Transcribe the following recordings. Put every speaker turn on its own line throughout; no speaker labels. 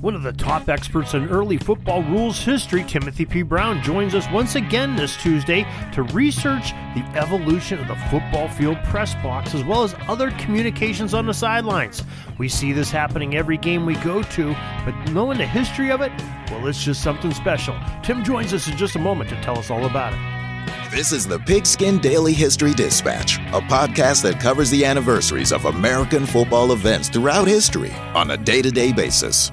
One of the top experts in early football rules history, Timothy P. Brown, joins us once again this Tuesday to research the evolution of the football field press box as well as other communications on the sidelines. We see this happening every game we go to, but knowing the history of it, well, it's just something special. Tim joins us in just a moment to tell us all about it.
This is the Pigskin Daily History Dispatch, a podcast that covers the anniversaries of American football events throughout history on a day to day basis.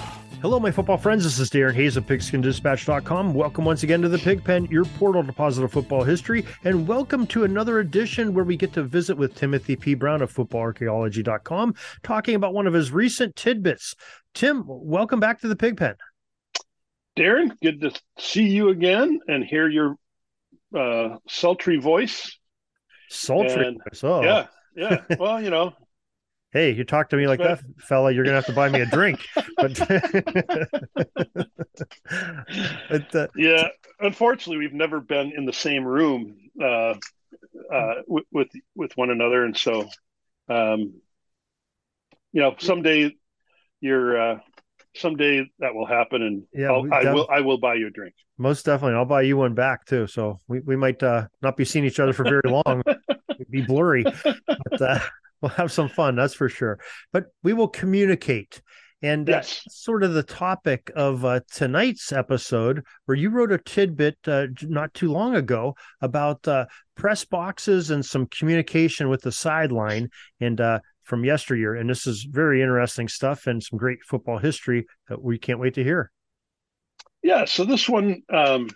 Hello, my football friends. This is Darren Hayes of PigskinDispatch.com. Welcome once again to the Pigpen, your portal to positive football history, and welcome to another edition where we get to visit with Timothy P. Brown of FootballArchaeology.com, talking about one of his recent tidbits. Tim, welcome back to the Pigpen.
Darren, good to see you again and hear your uh, sultry voice.
Sultry
And-
voice. Oh,
Yeah, yeah. Well, you know,
Hey, you talk to me like that, fella, you're gonna have to buy me a drink. But, but uh,
yeah. Unfortunately, we've never been in the same room uh, uh, with, with with one another, and so, um, you know, someday you're. Uh, someday that will happen, and
Yeah,
I'll, I will. I will buy you a drink.
most definitely, I'll buy you one back too. So we, we might uh, not be seeing each other for very long, It'd be blurry, but uh, we'll have some fun. That's for sure. But we will communicate. And
Yes.
sort of the topic of uh, tonight's episode, where you wrote a tidbit uh, not too long ago about uh, press boxes and some communication with the sideline, and uh, from yesteryear. And this is very interesting stuff and some great football history that we can't wait to hear.
Yeah, so this one, um,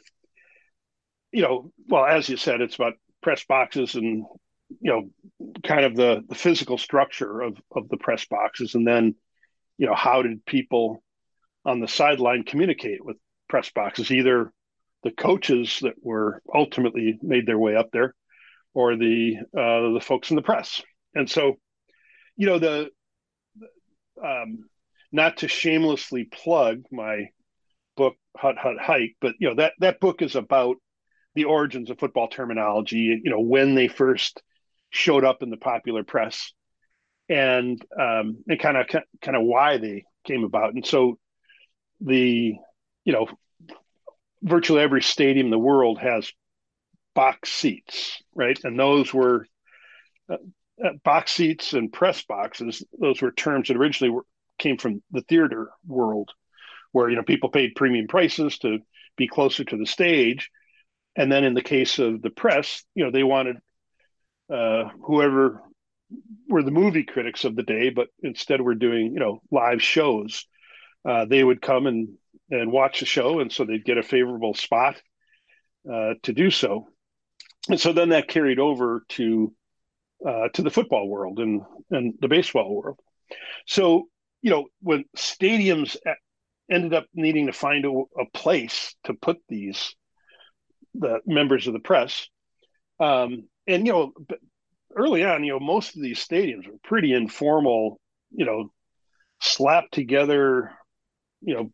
you know, well, as you said, it's about press boxes and you know, kind of the the physical structure of of the press boxes, and then you know, how did people on the sideline communicate with press boxes? Either the coaches that were ultimately made their way up there, or the uh, the folks in the press. And so, you know, the um, not to shamelessly plug my book Hut Hut Hike, but you know that that book is about the origins of football terminology. You know when they first showed up in the popular press, and um, and kind of kind of why they came about. And so the you know virtually every stadium in the world has box seats, right? And those were uh, uh, box seats and press boxes. Those were terms that originally were, came from the theater world where you know people paid premium prices to be closer to the stage and then in the case of the press you know they wanted uh, whoever were the movie critics of the day but instead we're doing you know live shows uh, they would come and and watch the show and so they'd get a favorable spot uh, to do so. And so then that carried over to uh, to the football world and and the baseball world. So you know when stadiums ended up needing to find a, a place to put these the members of the press um, and you know early on you know most of these stadiums were pretty informal you know slapped together you know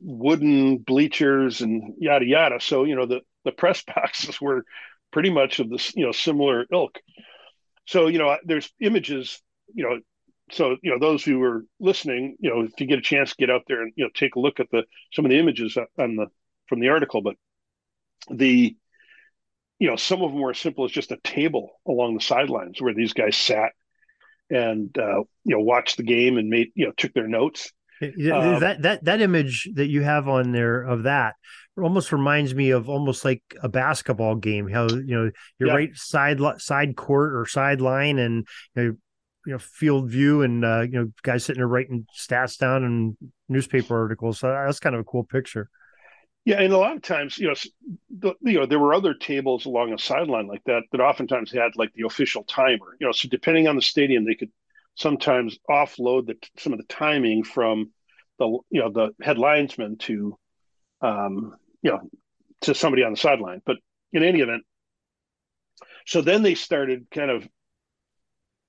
wooden bleachers and yada yada so you know the the press boxes were pretty much of this you know similar ilk so you know there's images you know so you know those who are listening you know if you get a chance get out there and you know take a look at the some of the images on the from the article but the you know some of them were as simple as just a table along the sidelines where these guys sat and uh, you know watched the game and made you know took their notes
um, that that that image that you have on there of that almost reminds me of almost like a basketball game how you know you're
Yeah.
right side side court or sideline and you know you know field view and uh, you know guys sitting there writing stats down and newspaper articles. So that's kind of a cool picture.
Yeah, and a lot of times, you know, the, you know, there were other tables along a sideline like that that oftentimes had like the official timer. You know, so depending on the stadium, they could sometimes offload the some of the timing from the you know the head linesman to um, you know to somebody on the sideline. But in any event, so then they started kind of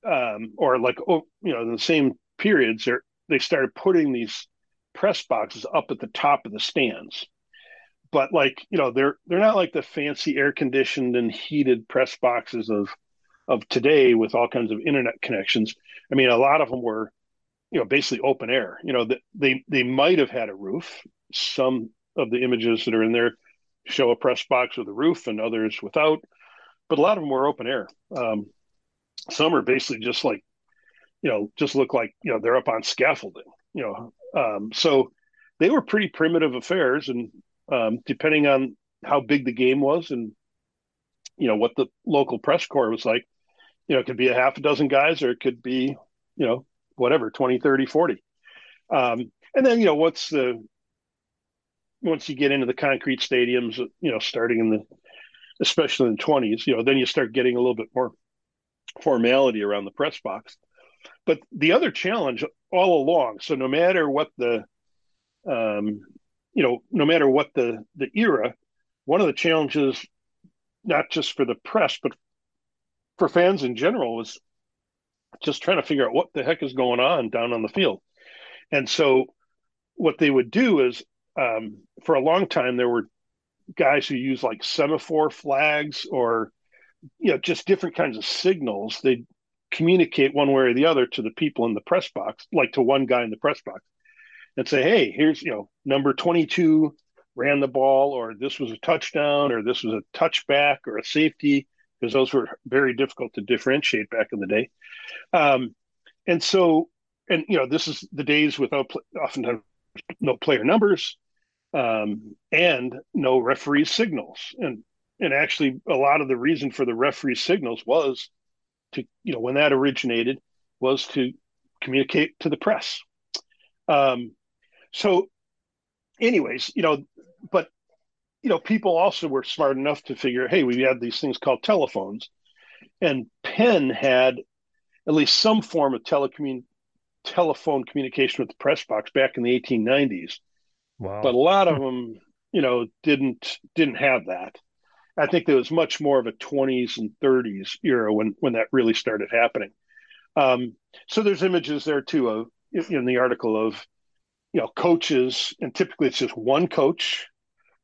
um, or like oh, you know in the same periods they started putting these press boxes up at the top of the stands but like you know they're they're not like the fancy air conditioned and heated press boxes of of today with all kinds of internet connections. I mean a lot of them were you know basically open air. You know they they might have had a roof. Some of the images that are in there show a press box with a roof and others without but a lot of them were open air. Um, some are basically just like you know just look like you know they're up on scaffolding you know. Um, so they were pretty primitive affairs and um, depending on how big the game was and you know what the local press corps was like you know it could be a half a dozen guys or it could be you know whatever 20 30 40 um, and then you know what's the once you get into the concrete stadiums you know starting in the especially in the 20s you know then you start getting a little bit more formality around the press box. But the other challenge all along so no matter what the um, you know, no matter what the the era, one of the challenges, not just for the press but for fans in general, was just trying to figure out what the heck is going on down on the field. And so, what they would do is, um, for a long time, there were guys who used like semaphore flags or, you know, just different kinds of signals. They'd communicate one way or the other to the people in the press box, like to one guy in the press box and say, hey, here's, you know, number 22 ran the ball, or this was a touchdown, or this was a touchback, or a safety, because those were very difficult to differentiate back in the day. Um, and so, and, you know, this is the days without oftentimes no player numbers um, and no referee signals. And, and actually, a lot of the reason for the referee signals was to, you know, when that originated, was to communicate to the press. Um, so, anyways, you know, but you know, people also were smart enough to figure, hey, we had these things called telephones, and Penn had at least some form of telecommun telephone communication with the press box back in the 1890s. Wow. But a lot of them, you know, didn't didn't have that. I think there was much more of a 20s and 30s era when when that really started happening. Um, so there's images there too of in the article of you know, coaches, and typically it's just one coach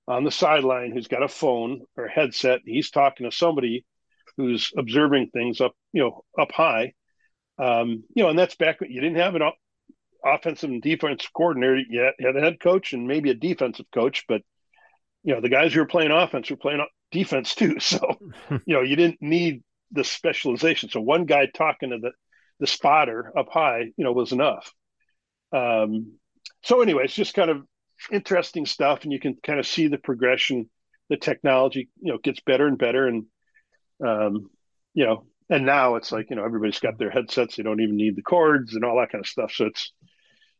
on the sideline who's got a phone or a headset. he's talking to somebody who's observing things up, you know, up high. Um, you know, and that's back when you didn't have an offensive and defensive coordinator yet. You had a head coach and maybe a defensive coach, but you know, the guys who were playing offense were playing defense too. So, you know, you didn't need the specialization. So one guy talking to the the spotter up high, you know, was enough. Um, so anyway, it's just kind of interesting stuff, and you can kind of see the progression. The technology, you know, gets better and better, and um, you know, and now it's like you know everybody's got their headsets; they don't even need the cords and all that kind of stuff. So it's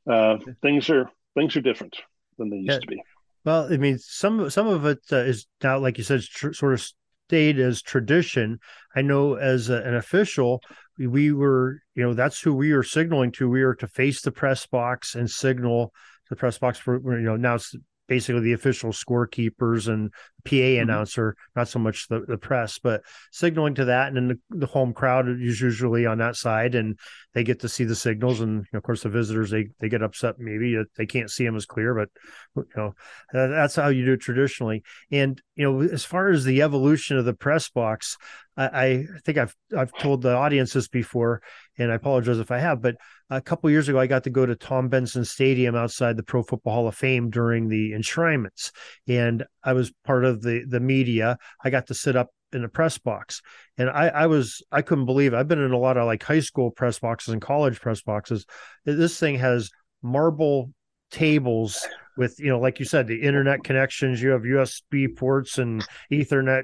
uh, things are things are different than they used yeah. to be.
Well, I mean, some some of it uh, is now, like you said, tr- sort of stayed as tradition. I know as a, an official, we were, you know, that's who we were signaling to. We were to face the press box and signal the press box for, you know, now it's basically the official scorekeepers and PA mm-hmm. announcer, not so much the, the press, but signaling to that. And then the, the, home crowd is usually on that side and they get to see the signals. And you know, of course, the visitors, they, they get upset maybe that they can't see them as clear, but you know, that's how you do it traditionally. And, you know, as far as the evolution of the press box, I, I think I've, I've told the audience this before, and I apologize if I have, but a couple years ago, I got to go to Tom Benson Stadium outside the Pro Football Hall of Fame during the enshrinements, and I was part of the the media. I got to sit up in a press box, and I, I was I couldn't believe it. I've been in a lot of like high school press boxes and college press boxes. This thing has marble tables with you know like you said the internet connections you have usb ports and ethernet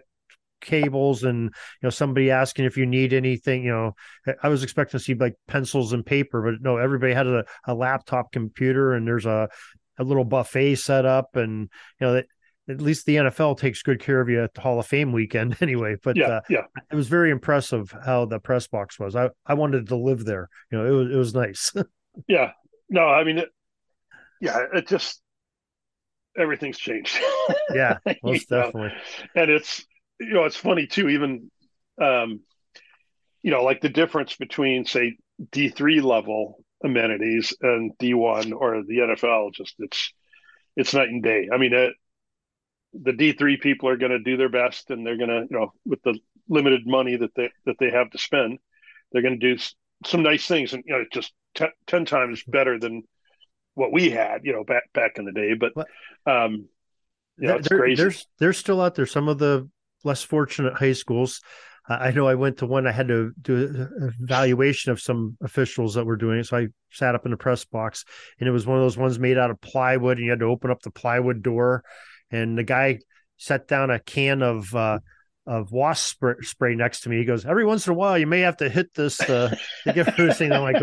cables and you know somebody asking if you need anything you know i was expecting to see like pencils and paper but no everybody had a, a laptop computer and there's a, a little buffet set up and you know that at least the NFL takes good care of you at the Hall of Fame weekend anyway. But
yeah,
uh,
yeah.
it was very impressive how the press box was. I, I wanted to live there. You know, it was it was nice.
yeah. No, I mean, it, yeah, it just everything's changed.
yeah, most definitely.
Know? And it's you know it's funny too. Even um, you know like the difference between say D three level amenities and D one or the NFL. Just it's it's night and day. I mean, it, the D three people are going to do their best, and they're going to you know with the limited money that they that they have to spend, they're going to do some nice things, and you know just ten, 10 times better than what we had, you know, back back in the day. But um, you know, it's
there,
crazy.
There's there's still out there some of the less fortunate high schools. I know I went to one. I had to do an evaluation of some officials that were doing it, so I sat up in the press box, and it was one of those ones made out of plywood, and you had to open up the plywood door, and the guy set down a can of uh, of wasp spray, spray, next to me. He goes, every once in a while, you may have to hit this uh, to get this thing. I'm like,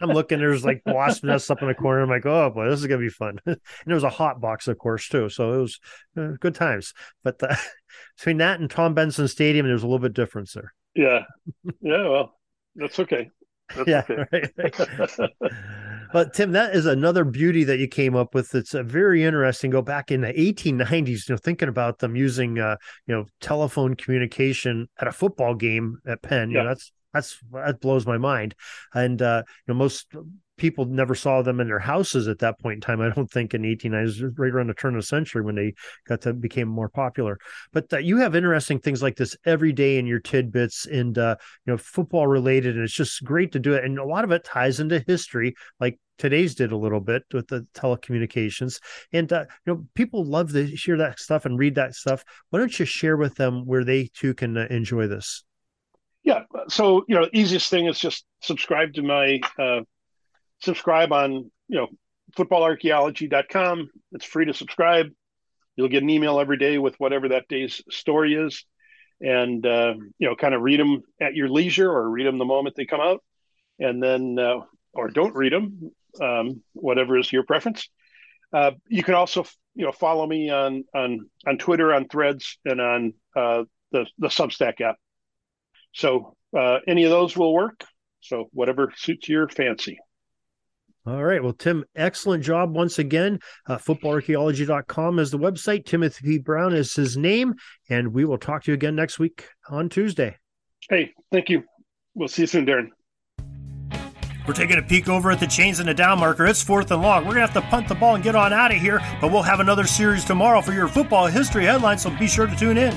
I'm looking, there's like wasp nests up in the corner. I'm like, oh boy, this is gonna be fun. and there was a hot box, of course, too. So it was uh, good times. But uh, between that and Tom Benson Stadium, there's a little bit difference there.
Yeah, yeah. Well, that's okay. That's
yeah,
okay.
right. But Tim, that is another beauty that you came up with. It's a very interesting. Go back in the 1890s, you know, thinking about them using, uh, you know, telephone communication at a football game at Penn. You yeah. know, that's that's that blows my mind. And uh, you know, most people never saw them in their houses at that point in time. I don't think in 1890s, right around the turn of the century when they got to became more popular. But uh, you have interesting things like this every day in your tidbits and uh, you know football related, and it's just great to do it. And a lot of it ties into history, like today's did a little bit with the telecommunications. And uh, you know people love to hear that stuff and read that stuff. Why don't you share with them where they too can uh, enjoy this?
Yeah. So, you know, easiest thing is just subscribe to my uh, subscribe on, you know, footballarchaeology.com. It's free to subscribe. You'll get an email every day with whatever that day's story is. And, uh, you know, kind of read them at your leisure or read them the moment they come out. And then, uh, or don't read them, um, whatever is your preference. Uh, you can also, you know, follow me on on on Twitter, on Threads, and on uh, the the Substack app. So uh, any of those will work. So whatever suits your fancy.
All right. Well, Tim, excellent job once again. Uh, footballarchaeology.com is the website. Timothy P. Brown is his name. And we will talk to you again next week on Tuesday.
Hey, thank you. We'll see you soon, Darren.
We're taking a peek over at the chains and the down marker. It's fourth and long. We're going to have to punt the ball and get on out of here, but we'll have another series tomorrow for your football history headlines, so be sure to tune in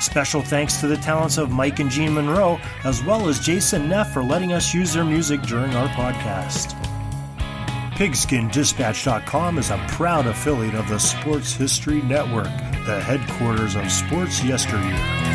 Special thanks to the talents of Mike and Jean Monroe, as well as Jason Neff for letting us use their music during our podcast. PigskinDispatch.com is a proud affiliate of the Sports History Network, the headquarters of sports yesteryear.